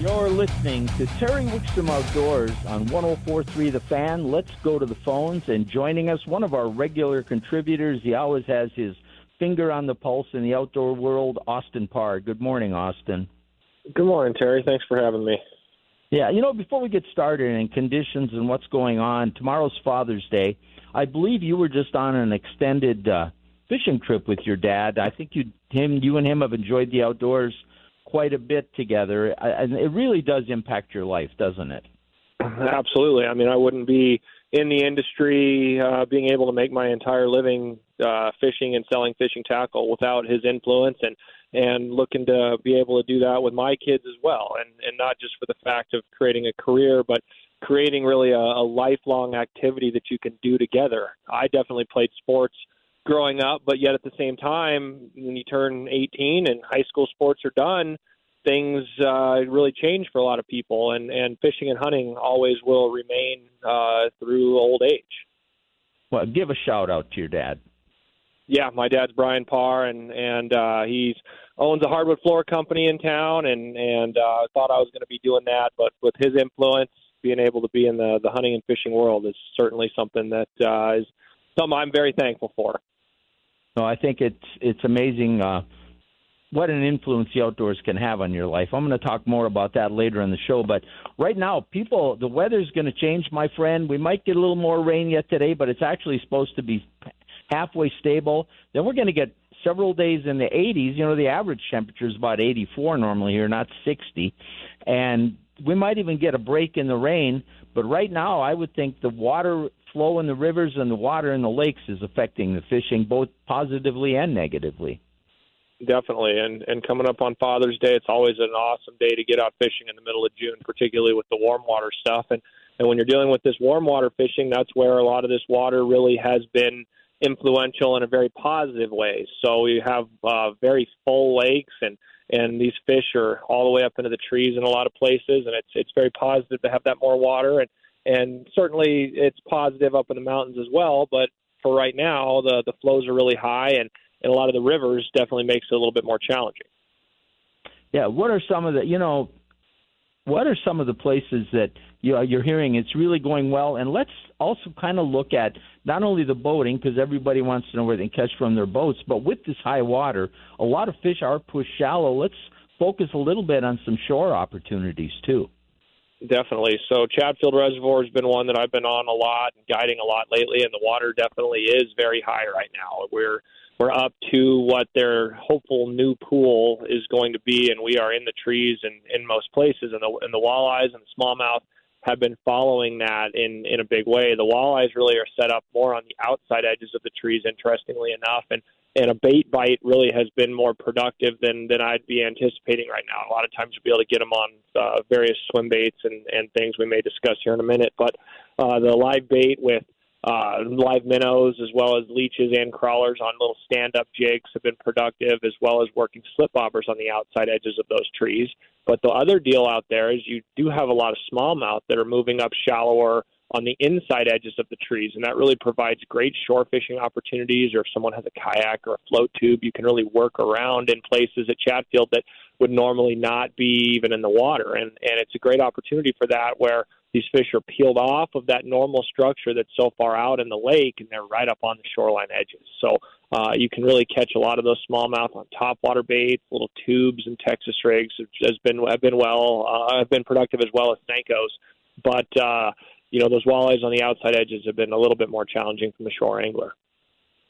You're listening to Terry Wickstrom Outdoors on 1043 The Fan. Let's go to the phones. And joining us, one of our regular contributors. He always has his finger on the pulse in the outdoor world, Austin Parr. Good morning, Austin. Good morning, Terry. Thanks for having me. Yeah, you know, before we get started and conditions and what's going on, tomorrow's Father's Day. I believe you were just on an extended uh, fishing trip with your dad. I think you, him, you and him have enjoyed the outdoors quite a bit together, and it really does impact your life, doesn't it? Absolutely. I mean, I wouldn't be in the industry, uh, being able to make my entire living uh, fishing and selling fishing tackle without his influence, and and looking to be able to do that with my kids as well, and and not just for the fact of creating a career, but creating really a, a lifelong activity that you can do together. I definitely played sports growing up, but yet at the same time, when you turn 18 and high school sports are done, things uh, really change for a lot of people, and and fishing and hunting always will remain uh, through old age. Well, give a shout out to your dad. Yeah, my dad's Brian Parr, and and uh, he's owns a hardwood floor company in town, and and uh, thought I was going to be doing that, but with his influence, being able to be in the the hunting and fishing world is certainly something that uh, is something I'm very thankful for. No, I think it's it's amazing uh, what an influence the outdoors can have on your life. I'm going to talk more about that later in the show, but right now, people, the weather's going to change, my friend. We might get a little more rain yet today, but it's actually supposed to be halfway stable. Then we're going to get several days in the 80s. You know, the average temperature is about 84 normally here, not 60, and we might even get a break in the rain. But right now, I would think the water flow in the rivers and the water in the lakes is affecting the fishing both positively and negatively. Definitely, and and coming up on Father's Day, it's always an awesome day to get out fishing in the middle of June, particularly with the warm water stuff. And and when you're dealing with this warm water fishing, that's where a lot of this water really has been influential in a very positive way. So we have uh, very full lakes, and and these fish are all the way up into the trees in a lot of places, and it's it's very positive to have that more water. And and certainly it's positive up in the mountains as well. But for right now, the the flows are really high, and, and a lot of the rivers definitely makes it a little bit more challenging. Yeah, what are some of the you know, what are some of the places that you know, you're hearing it's really going well? And let's also kind of look at not only the boating because everybody wants to know where they can catch from their boats, but with this high water, a lot of fish are pushed shallow. Let's focus a little bit on some shore opportunities too. Definitely. So Chatfield Reservoir has been one that I've been on a lot, and guiding a lot lately, and the water definitely is very high right now. We're we're up to what their hopeful new pool is going to be, and we are in the trees and in most places, and the and the walleyes and the smallmouth have been following that in in a big way. The walleyes really are set up more on the outside edges of the trees, interestingly enough, and and a bait bite really has been more productive than than I'd be anticipating right now. A lot of times you'll be able to get them on uh, various swim baits and and things we may discuss here in a minute, but uh, the live bait with uh, live minnows as well as leeches and crawlers on little stand-up jigs have been productive, as well as working slip bobbers on the outside edges of those trees. But the other deal out there is you do have a lot of smallmouth that are moving up shallower on the inside edges of the trees, and that really provides great shore fishing opportunities. Or if someone has a kayak or a float tube, you can really work around in places at Chatfield that would normally not be even in the water, and and it's a great opportunity for that where these fish are peeled off of that normal structure that's so far out in the lake, and they're right up on the shoreline edges. So uh, you can really catch a lot of those smallmouth on topwater baits, little tubes, and Texas rigs. Has been have been well, uh, have been productive as well as Senkos, but uh, you know, those walleyes on the outside edges have been a little bit more challenging from the shore angler.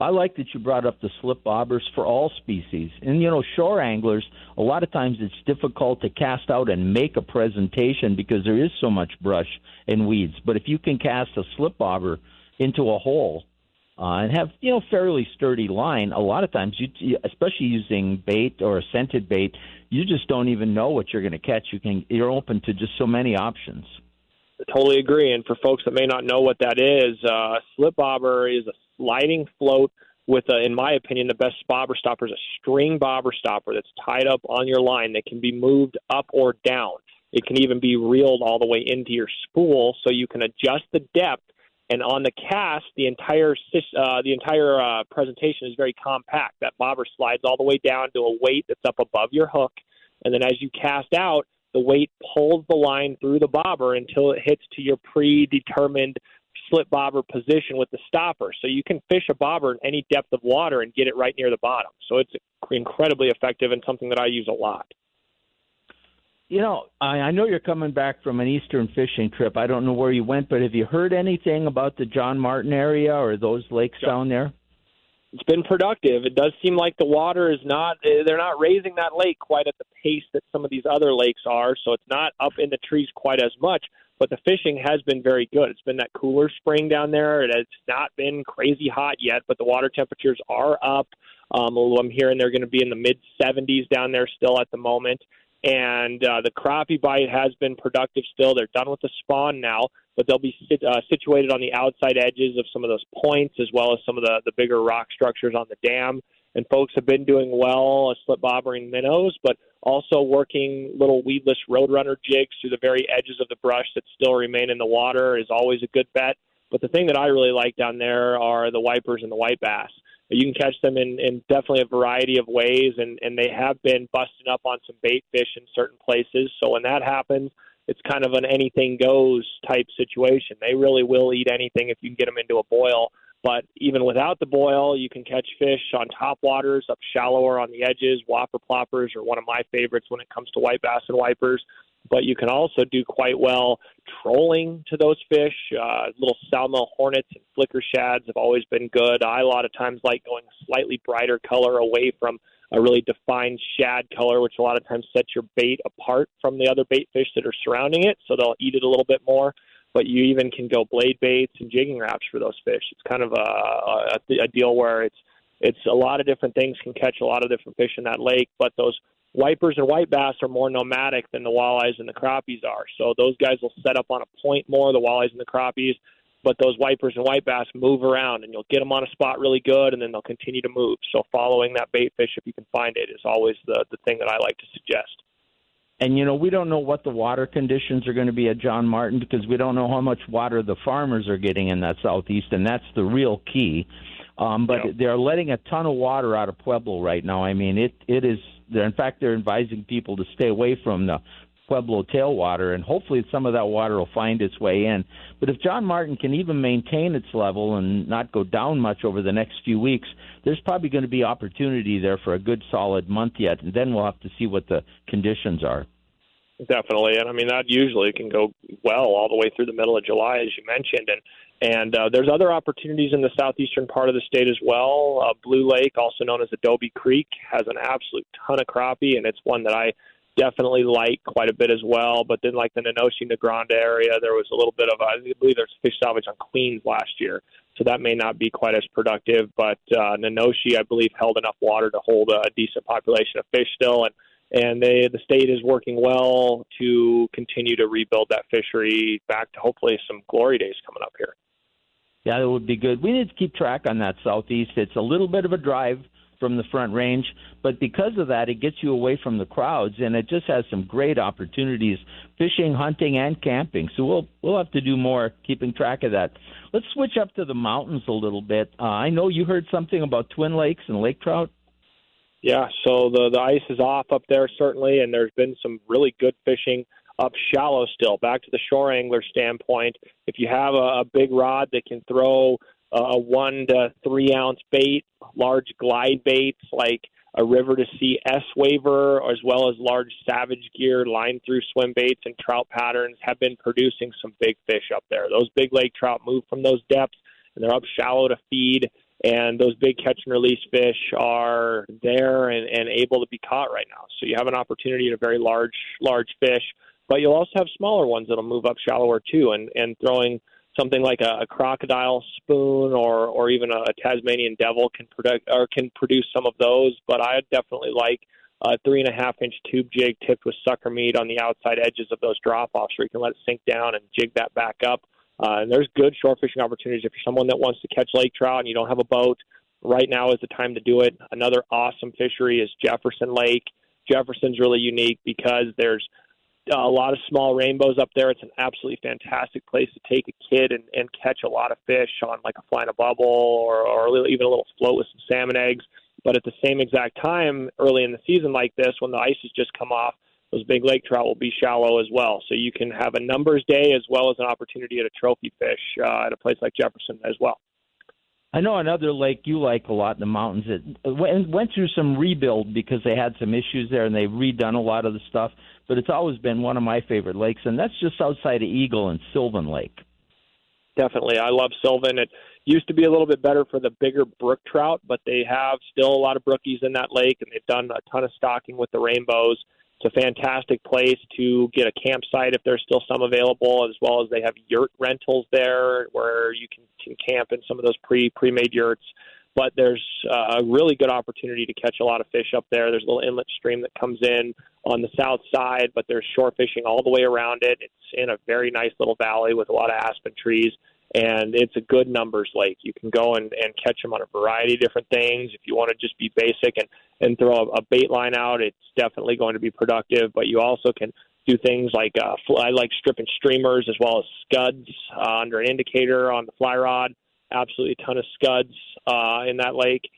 I like that you brought up the slip bobbers for all species. And, you know, shore anglers, a lot of times it's difficult to cast out and make a presentation because there is so much brush and weeds. But if you can cast a slip bobber into a hole uh, and have, you know, fairly sturdy line, a lot of times, you, especially using bait or a scented bait, you just don't even know what you're going to catch. You can, you're open to just so many options totally agree. And for folks that may not know what that is, uh, slip bobber is a sliding float with, a, in my opinion, the best bobber stopper is a string bobber stopper that's tied up on your line that can be moved up or down. It can even be reeled all the way into your spool, so you can adjust the depth. And on the cast, the entire uh, the entire uh, presentation is very compact. That bobber slides all the way down to a weight that's up above your hook, and then as you cast out, the weight pulls the line through the bobber until it hits to your predetermined slip bobber position with the stopper. So you can fish a bobber in any depth of water and get it right near the bottom. So it's incredibly effective and something that I use a lot. You know, I, I know you're coming back from an eastern fishing trip. I don't know where you went, but have you heard anything about the John Martin area or those lakes down there? It's been productive. It does seem like the water is not, they're not raising that lake quite at the pace that some of these other lakes are. So it's not up in the trees quite as much but the fishing has been very good. It's been that cooler spring down there. It has not been crazy hot yet, but the water temperatures are up. Um, I'm hearing they're going to be in the mid 70s down there still at the moment. And uh, the crappie bite has been productive still. They're done with the spawn now, but they'll be uh, situated on the outside edges of some of those points as well as some of the, the bigger rock structures on the dam. And folks have been doing well, slip bobbering minnows, but also working little weedless roadrunner jigs through the very edges of the brush that still remain in the water is always a good bet. But the thing that I really like down there are the wipers and the white bass. You can catch them in, in definitely a variety of ways, and, and they have been busting up on some bait fish in certain places. So when that happens, it's kind of an anything goes type situation. They really will eat anything if you can get them into a boil. But even without the boil, you can catch fish on top waters, up shallower on the edges. Whopper ploppers are one of my favorites when it comes to white bass and wipers. But you can also do quite well trolling to those fish. Uh, little salmo hornets and flicker shads have always been good. I a lot of times like going slightly brighter color away from a really defined shad color, which a lot of times sets your bait apart from the other bait fish that are surrounding it, so they'll eat it a little bit more but you even can go blade baits and jigging Raps for those fish. It's kind of a, a, a deal where it's it's a lot of different things can catch a lot of different fish in that lake, but those wipers and white bass are more nomadic than the walleyes and the crappies are. So those guys will set up on a point more, the walleyes and the crappies, but those wipers and white bass move around and you'll get them on a spot really good and then they'll continue to move. So following that bait fish if you can find it is always the the thing that I like to suggest. And you know, we don't know what the water conditions are going to be at John Martin because we don't know how much water the farmers are getting in that southeast, and that's the real key. Um, but yep. they're letting a ton of water out of Pueblo right now. I mean, it it is. They're, in fact, they're advising people to stay away from the Pueblo tailwater, and hopefully some of that water will find its way in. But if John Martin can even maintain its level and not go down much over the next few weeks, there's probably going to be opportunity there for a good solid month yet, and then we'll have to see what the conditions are. Definitely, and I mean that usually can go well all the way through the middle of July, as you mentioned, and and uh, there's other opportunities in the southeastern part of the state as well. Uh, Blue Lake, also known as Adobe Creek, has an absolute ton of crappie, and it's one that I definitely like quite a bit as well. But then, like the Nee Noshe Negranda area, there was a little bit of I believe there's fish salvage on Queens last year, so that may not be quite as productive. But uh, I believe, held enough water to hold a decent population of fish still, and and they, the state is working well to continue to rebuild that fishery back to hopefully some glory days coming up here. Yeah, that would be good. We need to keep track on that southeast. It's a little bit of a drive from the front range, but because of that, it gets you away from the crowds, and it just has some great opportunities fishing, hunting, and camping. So we'll we'll have to do more keeping track of that. Let's switch up to the mountains a little bit. Uh, I know you heard something about Twin Lakes and lake trout. Yeah, so the the ice is off up there certainly, and there's been some really good fishing up shallow still. Back to the shore angler standpoint, if you have a, a big rod that can throw a one to three ounce bait, large glide baits like a river to sea S waiver, as well as large Savage Gear line through swim baits and trout patterns, have been producing some big fish up there. Those big lake trout move from those depths and they're up shallow to feed and those big catch and release fish are there and, and able to be caught right now. So you have an opportunity a very large large fish, but you'll also have smaller ones that'll move up shallower too, and and throwing something like a, a Krocodile spoon or or even a, a Tasmanian devil can produce or can produce some of those. But I definitely like a three and a half inch tube jig tipped with sucker meat on the outside edges of those drop offs, where you can let it sink down and jig that back up uh, and there's good shore fishing opportunities if you're someone that wants to catch lake trout and you don't have a boat. Right now is the time to do it. Another awesome fishery is Jefferson Lake. Jefferson's really unique because there's a lot of small rainbows up there. It's an absolutely fantastic place to take a kid and, and catch a lot of fish on like a fly in a bubble or, or even a little float with some salmon eggs. But at the same exact time, early in the season like this, when the ice has just come off, those big lake trout will be shallow as well. So you can have a numbers day as well as an opportunity at a trophy fish uh, at a place like Jefferson as well. I know another lake you like a lot in the mountains. Went, went through some rebuild because they had some issues there and they've redone a lot of the stuff. But it's always been one of my favorite lakes, and that's just outside of Eagle and Sylvan Lake. Definitely, I love Sylvan. It used to be a little bit better for the bigger brook trout, but they have still a lot of brookies in that lake, and they've done a ton of stocking with the rainbows. It's a fantastic place to get a campsite if there's still some available, as well as they have yurt rentals there where you can, can camp in some of those pre pre made yurts. But there's uh, a really good opportunity to catch a lot of fish up there. There's a little inlet stream that comes in on the south side, but there's shore fishing all the way around it. It's in a very nice little valley with a lot of aspen trees and it's a good numbers lake. You can go and, and catch them on a variety of different things. If you want to just be basic and, and throw a, a bait line out, it's definitely going to be productive. But you also can do things like uh, I like stripping streamers as well as scuds uh, under an indicator on the fly rod. Absolutely a ton of scuds uh, in that lake.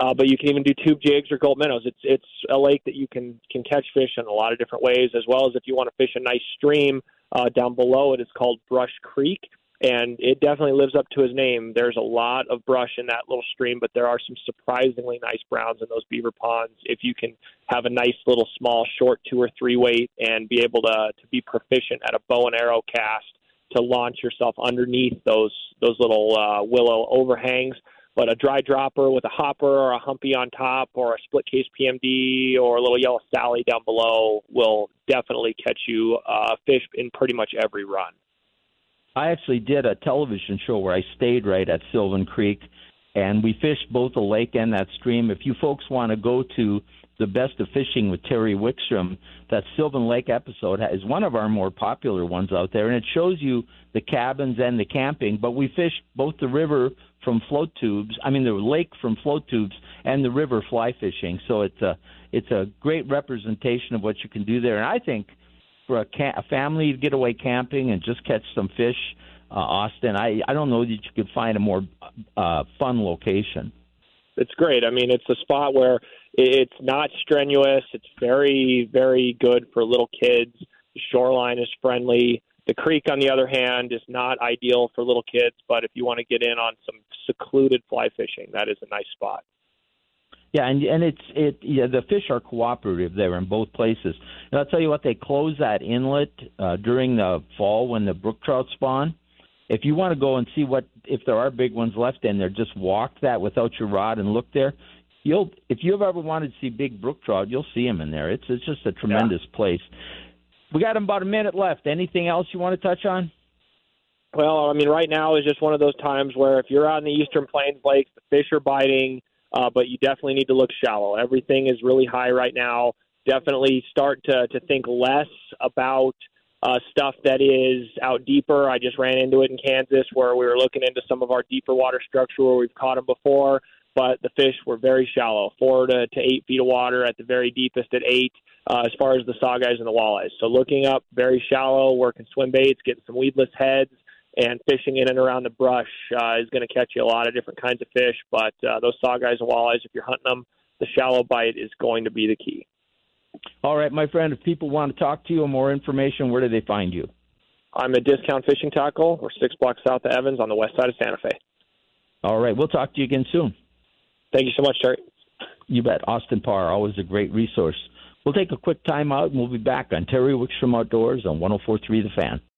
Uh, but you can even do tube jigs or gold minnows. It's it's a lake that you can can catch fish in a lot of different ways, as well as if you want to fish a nice stream uh, down below. It's called Brush Creek and it definitely lives up to his name. There's a lot of brush in that little stream, but there are some surprisingly nice browns in those beaver ponds. If you can have a nice little small short two or three weight and be able to to be proficient at a bow and arrow cast to launch yourself underneath those those little uh, willow overhangs. But a dry dropper with a hopper or a humpy on top or a split case PMD or a little yellow Sally down below will definitely catch you uh, fish in pretty much every run. I actually did a television show where I stayed right at Sylvan Creek, and we fished both the lake and that stream. If you folks want to go to the best of fishing with Terry Wickstrom, that Sylvan Lake episode is one of our more popular ones out there, and it shows you the cabins and the camping. But we fished both the river from float tubes, I mean the lake from float tubes, and the river fly fishing. So it's a it's a great representation of what you can do there, and I think for a, ca- a family to get away camping and just catch some fish, uh, Austin, I I don't know that you could find a more uh, fun location. It's great. I mean, it's a spot where it's not strenuous. It's very very good for little kids. The shoreline is friendly. The creek, on the other hand, is not ideal for little kids, but if you want to get in on some secluded fly fishing, that is a nice spot. Yeah, and and it's it yeah the fish are cooperative there in both places. And I'll tell you what, they close that inlet uh, during the fall when the brook trout spawn. If you want to go and see what if there are big ones left in there, just walk that without your rod and look there. You'll if you've ever wanted to see big brook trout, you'll see them in there. It's it's just a tremendous yeah. place. We got about a minute left. Anything else you want to touch on? Well, I mean, right now is just one of those times where if you're out in the Eastern Plains lakes, the fish are biting uh, but you definitely need to look shallow. Everything is really high right now. Definitely start to, to think less about uh, stuff that is out deeper. I just ran into it in Kansas where we were looking into some of our deeper water structure where we've caught them before, but the fish were very shallow, four to, to eight feet of water at the very deepest at eight. Uh, as far as the saugeyes and the walleyes. So looking up very shallow, working swim baits, getting some weedless heads, and fishing in and around the brush uh, is going to catch you a lot of different kinds of fish. But uh, those saugeyes and walleyes, if you're hunting them, the shallow bite is going to be the key. All right, my friend. If people want to talk to you or more information, where do they find you? I'm a discount fishing tackle. We're six blocks south of Evans on the west side of Santa Fe. All right, we'll talk to you again soon. Thank you so much, Terry. You bet. Austin Parr, always a great resource. We'll take a quick time out and we'll be back on Terry Wickstrom Outdoors on 1043 The Fan.